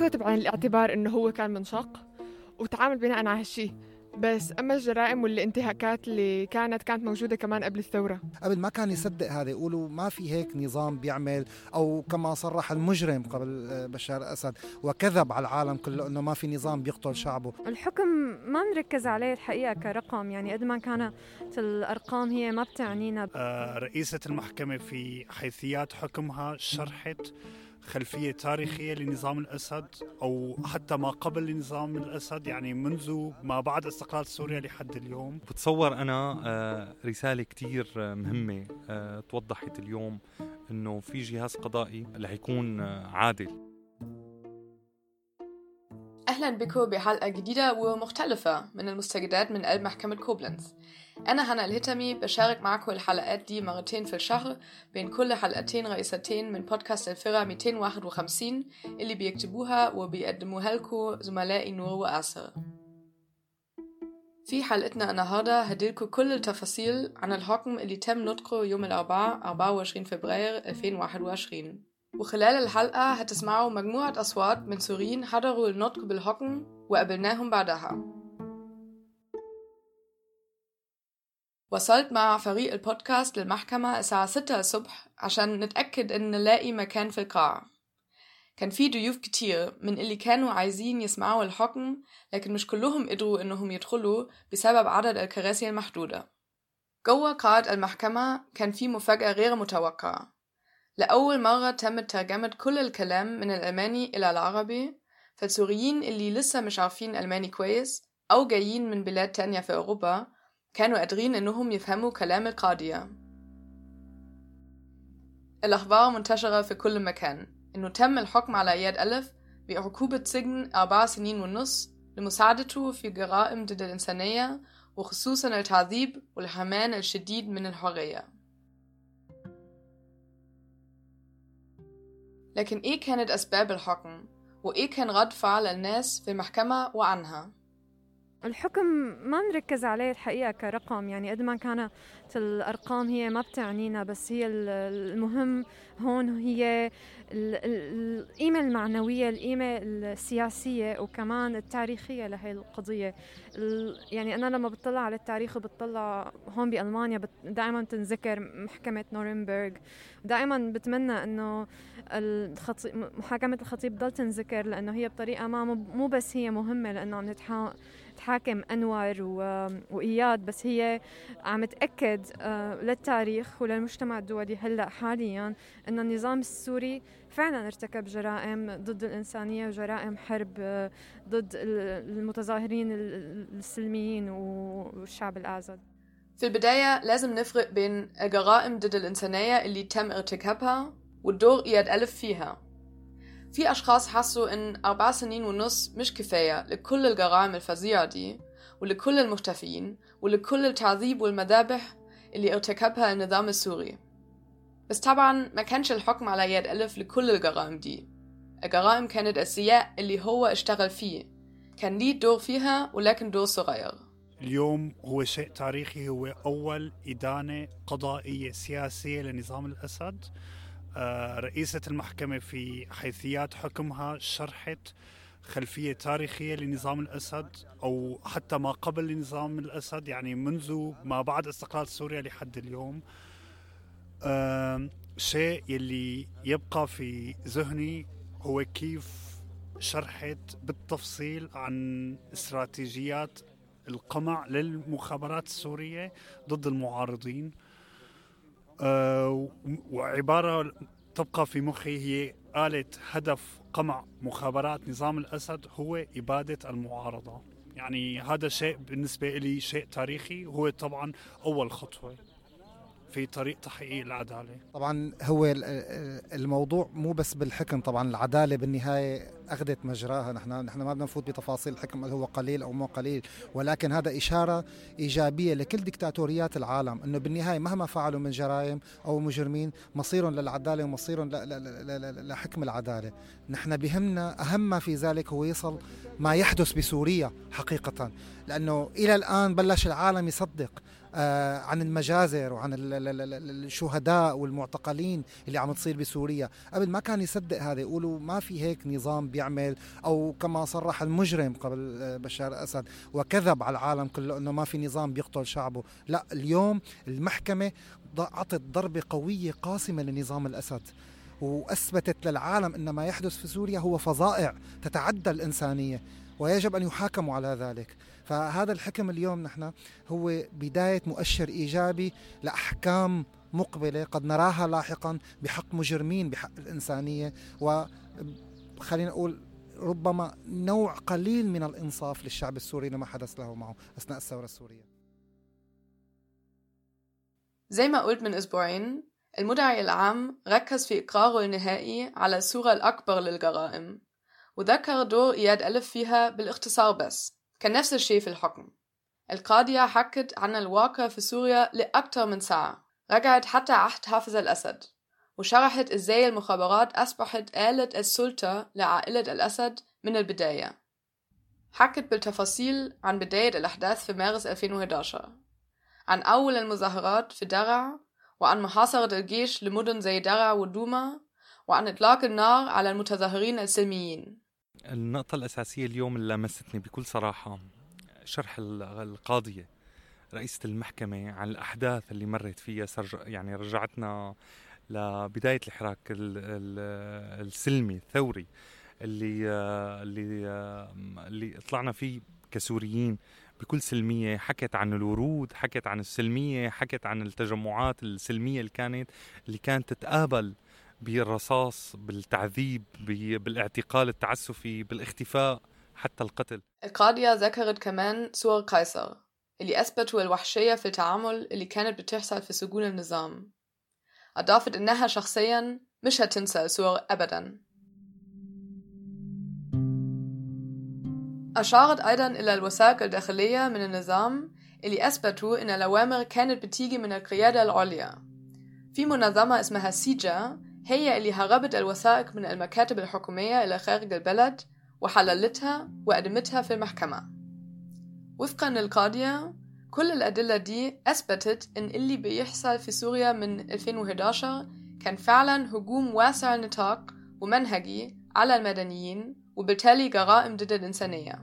ماخذة بعين الاعتبار إنه هو كان منشق وتعامل بناء على هالشي. بس أما الجرائم والانتهاكات اللي كانت كانت موجودة كمان قبل الثورة. قبل ما كان يصدق هذا يقولوا ما في هيك نظام بيعمل أو كما صرح المجرم قبل آه، بشار الأسد وكذب على العالم كله إنه ما في نظام بيقتل شعبه. الحكم ما نركز عليه الحقيقة كرقم يعني قد ما كانت الأرقام هي ما بتعنينا. آه، رئيسة المحكمة في حيثيات حكمها شرحت خلفية تاريخية لنظام الأسد أو حتى ما قبل نظام الأسد يعني منذ ما بعد استقلال سوريا لحد اليوم. بتصور أنا آه، رسالة كتير مهمة آه، توضحت اليوم أنه في جهاز قضائي رح يكون آه، عادل. أهلا بكم بحلقة جديدة ومختلفة من المستجدات من قلب محكمة كوبلنز. أنا هنا الهتمي بشارك معكم الحلقات دي مرتين في الشهر بين كل حلقتين رئيستين من بودكاست الفرقة 251 اللي بيكتبوها وبيقدموها لكم زملائي نور وآسر في حلقتنا النهاردة هديلكم كل التفاصيل عن الحكم اللي تم نطقه يوم الأربعاء 24 فبراير 2021 وخلال الحلقة هتسمعوا مجموعة أصوات من سوريين حضروا النطق بالحكم وقابلناهم بعدها. وصلت مع فريق البودكاست للمحكمة الساعة ستة الصبح عشان نتأكد إن نلاقي مكان في القاعة. كان في ضيوف كتير من اللي كانوا عايزين يسمعوا الحكم لكن مش كلهم قدروا إنهم يدخلوا بسبب عدد الكراسي المحدودة. جوه قاعة المحكمة كان في مفاجأة غير متوقعة. لأول مرة تمت ترجمة كل الكلام من الألماني إلى العربي فالسوريين اللي لسه مش عارفين ألماني كويس أو جايين من بلاد تانية في أوروبا كانوا قادرين إنهم يفهموا كلام القاضية الأخبار منتشرة في كل مكان إنه تم الحكم على إياد ألف بعقوبة سجن أربع سنين ونص لمساعدته في جرائم ضد الإنسانية وخصوصا التعذيب والحرمان الشديد من الحرية لكن إيه كانت أسباب الحكم؟ وإيه كان رد فعل الناس في المحكمة وعنها؟ الحكم ما نركز عليه الحقيقة كرقم يعني قد ما كانت الأرقام هي ما بتعنينا بس هي المهم هون هي القيمة المعنوية القيمة السياسية وكمان التاريخية لهي القضية. يعني أنا لما بطلع على التاريخ وبطلع هون بألمانيا دائما تنذكر محكمة نورنبرغ. دائما بتمنى أنه محاكمة الخطيب ضل تنذكر لأنه هي بطريقة ما مو بس هي مهمة لأنه عم تحاكم أنور وإياد بس هي عم تأكد آه، للتاريخ وللمجتمع الدولي هلأ حاليا أن النظام السوري فعلا ارتكب جرائم ضد الإنسانية وجرائم حرب آه، ضد المتظاهرين السلميين والشعب الأعزل في البداية لازم نفرق بين الجرائم ضد الإنسانية اللي تم ارتكابها والدور إياد ألف فيها. في أشخاص حسوا إن أربع سنين ونص مش كفاية لكل الجرائم الفظيعة دي ولكل المختفيين ولكل التعذيب والمذابح اللي ارتكبها النظام السوري. بس طبعا ما كانش الحكم على يد ألف لكل الجرائم دي. الجرائم كانت السياق اللي هو اشتغل فيه. كان ليه دور فيها ولكن دور صغير. اليوم هو شيء تاريخي هو أول إدانة قضائية سياسية لنظام الأسد. رئيسة المحكمة في حيثيات حكمها شرحت خلفية تاريخية لنظام الأسد أو حتى ما قبل نظام الأسد يعني منذ ما بعد استقلال سوريا لحد اليوم. شيء يلي يبقى في ذهني هو كيف شرحت بالتفصيل عن استراتيجيات القمع للمخابرات السورية ضد المعارضين. وعبارة تبقى في مخي هي قالت هدف قمع مخابرات نظام الأسد هو إبادة المعارضة. يعني هذا شيء بالنسبة لي شيء تاريخي هو طبعا أول خطوة. في طريق تحقيق العدالة. طبعا هو الموضوع مو بس بالحكم طبعا العدالة بالنهاية أخذت مجراها. نحن نحن ما بدنا نفوت بتفاصيل الحكم هل هو قليل أو مو قليل ولكن هذا إشارة إيجابية لكل دكتاتوريات العالم إنه بالنهاية مهما فعلوا من جرائم أو مجرمين مصيرهم للعدالة ومصيرهم لحكم العدالة. نحن بهمنا أهم ما في ذلك هو يصل ما يحدث بسوريا حقيقة. لأنه إلى الآن بلش العالم يصدق عن المجازر وعن الشهداء والمعتقلين اللي عم تصير بسوريا. قبل ما كان يصدق هذا يقولوا ما في هيك نظام بيعمل أو كما صرح المجرم قبل آه، بشار الأسد وكذب على العالم كله إنه ما في نظام بيقتل شعبه. لا اليوم المحكمة أعطت ضربة قوية قاسمة لنظام الأسد وأثبتت للعالم إن ما يحدث في سوريا هو فظائع تتعدى الإنسانية. ويجب أن يحاكموا على ذلك. فهذا الحكم اليوم نحن هو بداية مؤشر إيجابي لأحكام مقبلة قد نراها لاحقا بحق مجرمين بحق الإنسانية. و خلينا نقول ربما نوع قليل من الإنصاف للشعب السوري لما حدث له معه أثناء الثورة السورية. زي ما قلت من أسبوعين المدعي العام ركز في إقراره النهائي على الصورة الأكبر للجرائم. وذكر دور إياد ألف فيها بالاختصار بس. كان نفس الشيء في الحكم. القاضية حكت عن الواقع في سوريا لأكثر من ساعة. رجعت حتى عهد حافظ الأسد. وشرحت إزاي المخابرات أصبحت آلة السلطة لعائلة الأسد من البداية. حكت بالتفاصيل عن بداية الأحداث في مارس 2011 عن أول المظاهرات في درع وعن محاصرة الجيش لمدن زي درع ودوما وعن إطلاق النار على المتظاهرين السلميين. النقطة الأساسية اليوم اللي لمستني بكل صراحة شرح القاضية رئيسة المحكمة عن الأحداث اللي مرت فيها يعني رجعتنا لبداية الحراك السلمي الثوري اللي اللي اللي طلعنا فيه كسوريين بكل سلمية حكت عن الورود حكت عن السلمية حكت عن التجمعات السلمية اللي كانت اللي كانت تتقابل بالرصاص بالتعذيب بالاعتقال التعسفي بالاختفاء حتى القتل. القاضية ذكرت كمان صور قيصر اللي أثبتوا الوحشية في التعامل اللي كانت بتحصل في سجون النظام. أضافت إنها شخصيا مش هتنسى الصور أبدا. أشارت أيضا إلى الوثائق الداخلية من النظام اللي أثبتوا إن الأوامر كانت بتيجي من القيادة العليا. في منظمة اسمها سيجا هي اللي هربت الوثائق من المكاتب الحكومية إلى خارج البلد وحللتها وقدمتها في المحكمة. وفقا للقاضية كل الأدلة دي أثبتت إن اللي بيحصل في سوريا من 2011 كان فعلا هجوم واسع النطاق ومنهجي على المدنيين وبالتالي جرائم ضد الإنسانية.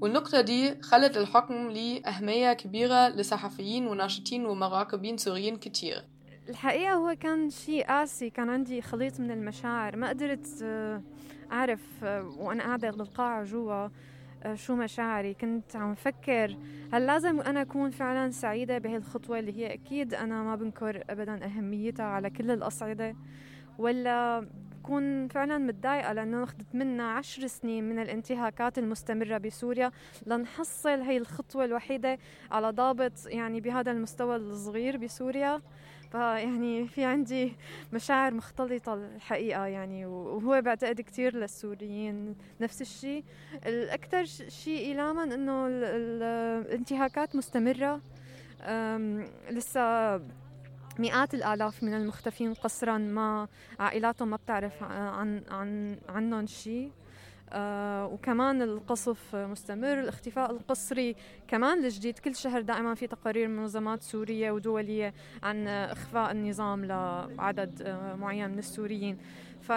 والنقطة دي خلت الحكم ليه أهمية كبيرة لصحفيين وناشطين ومراقبين سوريين كتير. الحقيقة هو كان شيء قاسي كان عندي خليط من المشاعر. ما قدرت آه، أعرف آه، وأنا قاعدة بالقاعة جوا آه، شو مشاعري. كنت عم فكر هل لازم أنا أكون فعلا سعيدة بهالخطوة اللي هي أكيد أنا ما بنكر أبدا أهميتها على كل الأصعدة ولا بكون فعلا متضايقة لأنه أخذت منا عشر سنين من الانتهاكات المستمرة بسوريا لنحصل هي الخطوة الوحيدة على ضابط يعني بهذا المستوى الصغير بسوريا. فيعني في عندي مشاعر مختلطة الحقيقة يعني وهو بعتقد كتير للسوريين نفس الشيء الأكثر شيء إيلاما إنه الانتهاكات مستمرة. لسه مئات الآلاف من المختفين قسرا ما عائلاتهم ما بتعرف عن عن عنهم شيء وكمان القصف مستمر. الاختفاء القسري كمان الجديد كل شهر دائما في تقارير منظمات سورية ودولية عن إخفاء النظام لعدد آه معين من السوريين. ف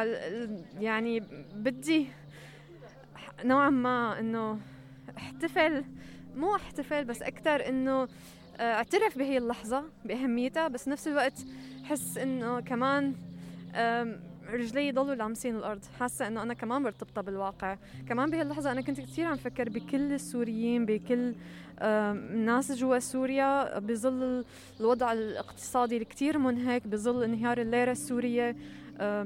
يعني بدي نوعا ما إنه احتفل مو احتفل بس أكثر إنه آه، اعترف بهي اللحظة بأهميتها. بس نفس الوقت حس إنه كمان رجلي يضلوا لامسين الأرض. حاسة إنه أنا كمان مرتبطة بالواقع. كمان بهاللحظة أنا كنت كثير عم فكر بكل السوريين بكل الناس جوا سوريا. بظل الوضع الاقتصادي الكثير منهك بظل انهيار الليرة السورية.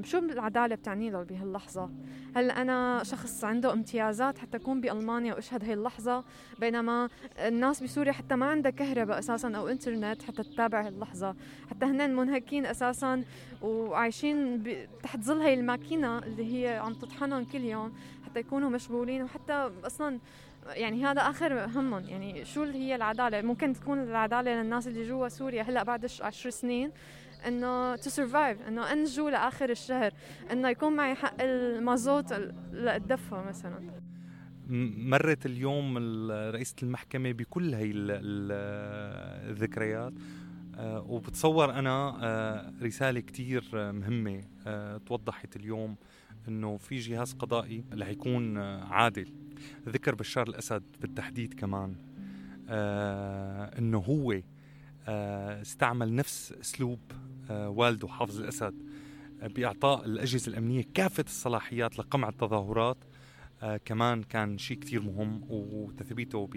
شو العدالة بتعني له بهاللحظة؟ هل أنا شخص عنده امتيازات حتى أكون بألمانيا وأشهد هاي اللحظة بينما الناس بسوريا حتى ما عندها كهرباء أساسا أو إنترنت حتى تتابع اللحظة حتى هن منهكين أساسا وعايشين تحت ظل هاي الماكينة اللي هي عم تطحنهم كل يوم حتى يكونوا مشغولين وحتى أصلا يعني هذا آخر همهم. يعني شو اللي هي العدالة؟ ممكن تكون العدالة للناس اللي جوا سوريا هلأ بعد عشر سنين. إنه to survive إنه أنجو لآخر الشهر إنه يكون معي حق المازوت للدفا مثلا. مرت اليوم رئيسة المحكمة بكل هي الذكريات. وبتصور أنا رسالة كتير مهمة توضحت اليوم أنه في جهاز قضائي رح يكون عادل. ذكر بشار الأسد بالتحديد كمان. أنه هو استعمل نفس أسلوب والده حافظ الأسد بإعطاء الأجهزة الأمنية كافة الصلاحيات لقمع التظاهرات آه كمان كان شيء كثير مهم وتثبيته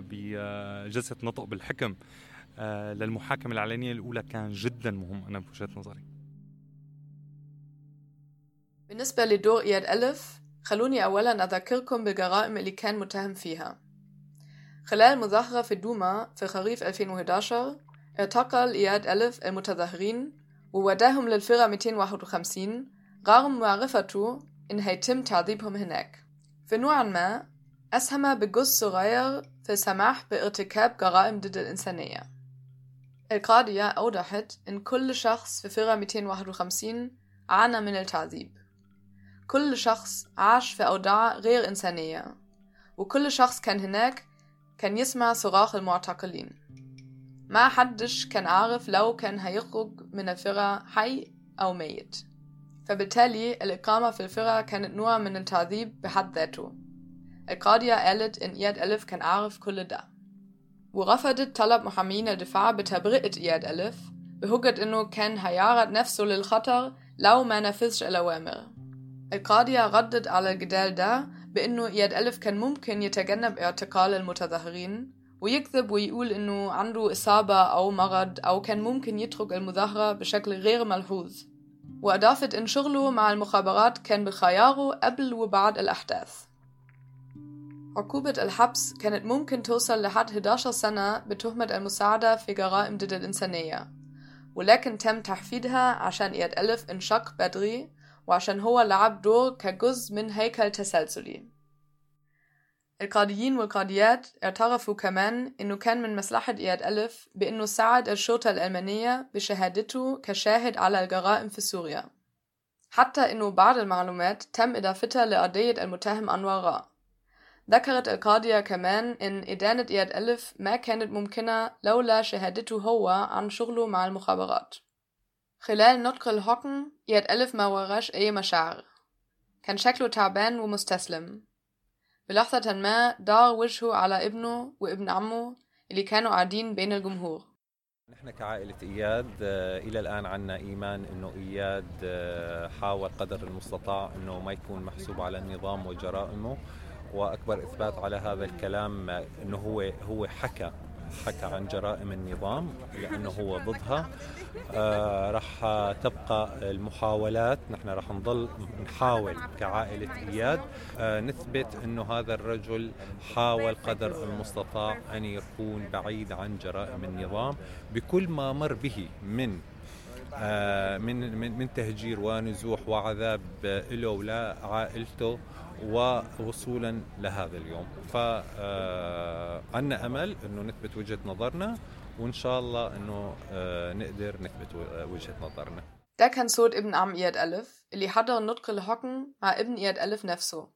بجلسه نطق بالحكم آه للمحاكمة العلنية الأولى كان جدا مهم أنا بوجهة نظري. بالنسبة لدور إياد ألف خلوني اولا اذكركم بالجرائم اللي كان متهم فيها. خلال مظاهرة في الدوما في خريف 2011 اعتقل إياد ألف المتظاهرين ووداهم للفرقة 251 رغم معرفته إن هيتم تعذيبهم هناك. في نوع ما أسهم بجزء صغير في السماح بارتكاب جرائم ضد الإنسانية. القاضية أوضحت إن كل شخص في فرقة 251 عانى من التعذيب. كل شخص عاش في أوضاع غير إنسانية وكل شخص كان هناك كان يسمع صراخ المعتقلين. ما حدش كان عارف لو كان هيخرج من الفرقة حي أو ميت. فبالتالي الإقامة في الفرقة كانت نوع من التعذيب بحد ذاته. القاضية قالت إن إياد ألف كان عارف كل ده. ورفضت طلب محامين الدفاع بتبرئة إياد ألف بهجة إنه كان هيعرض نفسه للخطر لو ما نفذش الأوامر. القاضية ردت على الجدال ده بإنه إياد ألف كان ممكن يتجنب اعتقال المتظاهرين ويكذب ويقول إنه عنده إصابة أو مرض أو كان ممكن يترك المظاهرة بشكل غير ملحوظ. وأضافت إن شغله مع المخابرات كان بخياره قبل وبعد الأحداث. عقوبة الحبس كانت ممكن توصل لحد 11 سنة بتهمة المساعدة في جرائم ضد الإنسانية ولكن تم تحفيدها عشان يتألف انشق بدري وعشان هو لعب دور كجزء من هيكل تسلسلي. القاضيين والقاضيات اعترفوا كمان إنه كان من مصلحة إياد ألف بإنه ساعد الشرطة الألمانية بشهادته كشاهد على الجرائم في سوريا. حتى إنه بعض المعلومات تم إضافتها لقضية المتهم أنور ذكرت القاضية كمان إن إدانة إياد ألف ما كانت ممكنة لولا شهادته هو عن شغله مع المخابرات. خلال نطق الحكم إياد ألف ما وراش أي مشاعر. كان شكله تعبان ومستسلم. بلحظة ما دار وجهه على ابنه وابن عمه اللي كانوا قاعدين بين الجمهور. نحن كعائلة إياد آه، إلى الآن عنا إيمان أنه إياد آه، حاول قدر المستطاع أنه ما يكون محسوب على النظام وجرائمه. وأكبر إثبات على هذا الكلام أنه هو هو حكى. حكى عن جرائم النظام لأنه هو ضدها. آه راح تبقى المحاولات نحن راح نضل نحاول كعائلة إياد آه نثبت أنه هذا الرجل حاول قدر المستطاع أن يكون بعيد عن جرائم النظام. بكل ما مر به من آه من من من تهجير ونزوح وعذاب له ولا عائلته ووصولا لهذا اليوم. فعندنا أمل إنه نثبت وجهة نظرنا وإن شاء الله إنه آه، نقدر نثبت وجهة نظرنا. ده كان صوت ابن عم إياد ألف اللي حضر النطق الحكم مع ابن إياد ألف نفسه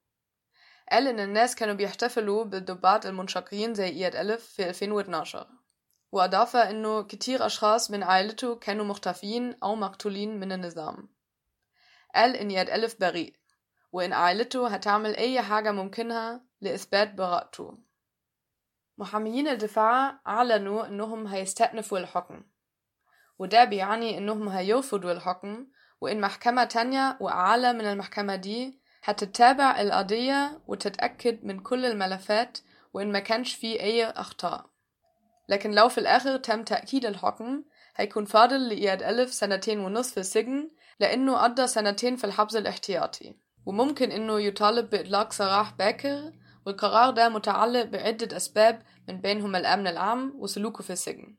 قال إن الناس كانوا بيحتفلوا بالضباط المنشقين زي إياد ألف في 2012 وأضاف إنه كتير أشخاص من عائلته كانوا مختفين أو مقتولين من النظام قال إن إياد ألف بريء وإن عائلته هتعمل أي حاجة ممكنها لإثبات براءته. محاميين الدفاع أعلنوا إنهم هيستأنفوا الحكم وده بيعني إنهم هيرفضوا الحكم وإن محكمة تانية وأعلى من المحكمة دي هتتابع القضية وتتأكد من كل الملفات وإن ما كانش فيه أي أخطاء. لكن لو في الآخر تم تأكيد الحكم هيكون فاضل لإياد ألف سنتين ونصف في السجن لأنه قضى سنتين في الحبس الاحتياطي. وممكن إنه يطالب بإطلاق سراح باكر والقرار ده متعلق بعدة أسباب من بينهم الأمن العام وسلوكه في السجن.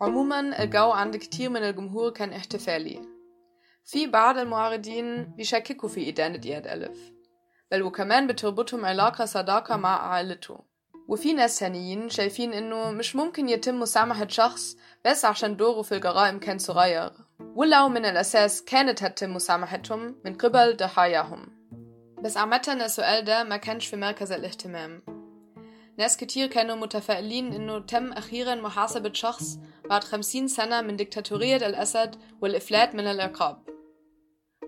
عموما الجو عند كتير من الجمهور كان احتفالي. في بعض المعارضين بيشككوا في إدانة إياد ألف. بل وكمان بتربطهم علاقة صداقة مع عائلته. وفي ناس تانيين شايفين إنه مش ممكن يتم مسامحة شخص بس عشان دوره في الجرائم كان صغير. ولو من الأساس كانت هتتم مسامحتهم من قبل ضحاياهم. بس عامة السؤال ده ما كانش في مركز الاهتمام. ناس كتير كانوا متفائلين إنه تم أخيرا محاسبة شخص بعد خمسين سنة من ديكتاتورية الأسد والإفلات من العقاب.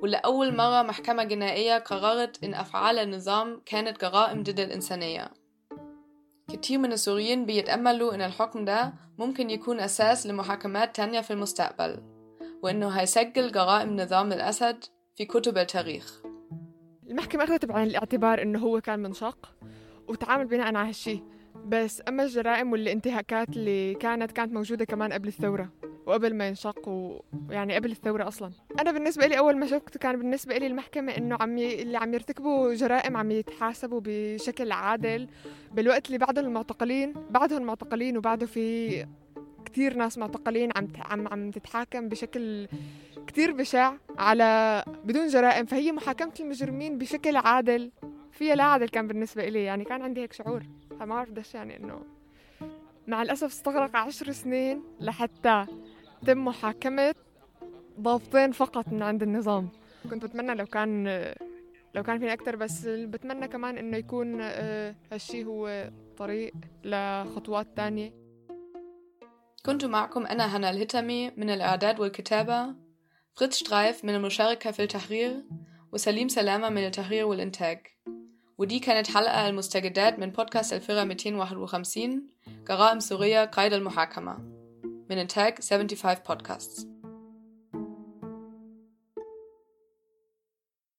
ولأول مرة محكمة جنائية قررت إن أفعال النظام كانت جرائم ضد الإنسانية. كتير من السوريين بيتأملوا إن الحكم ده ممكن يكون أساس لمحاكمات تانية في المستقبل وإنه هيسجل جرائم نظام الأسد في كتب التاريخ. المحكمة أخذت بعين الاعتبار إنه هو كان منشق وتعامل بناء على هالشي بس أما الجرائم والانتهاكات اللي كانت كانت موجودة كمان قبل الثورة. وقبل ما ينشق ويعني قبل الثورة أصلا. أنا بالنسبة لي أول ما شفت كان بالنسبة لي المحكمة إنه عم ي... اللي عم يرتكبوا جرائم عم يتحاسبوا بشكل عادل. بالوقت اللي بعدهم المعتقلين بعدهم معتقلين وبعده في كتير ناس معتقلين عم عم عم تتحاكم بشكل كتير بشع على بدون جرائم. فهي محاكمة المجرمين بشكل عادل. فيها لا عادل كان بالنسبة إلي يعني كان عندي هيك شعور. ما أعرف دش يعني إنه مع الأسف استغرق عشر سنين لحتى تم محاكمة ضابطين فقط من عند النظام. كنت بتمنى لو كان لو كان في أكتر بس بتمنى كمان إنه يكون آه، هالشي هو طريق لخطوات تانية. كنت معكم أنا هنا الهتمي من الإعداد والكتابة فريد شترايف من المشاركة في التحرير وسليم سلامة من التحرير والإنتاج. ودي كانت حلقة المستجدات من بودكاست الفرقة 251 جرائم سورية قيد المحاكمة. من إنتاج 75 بودكاست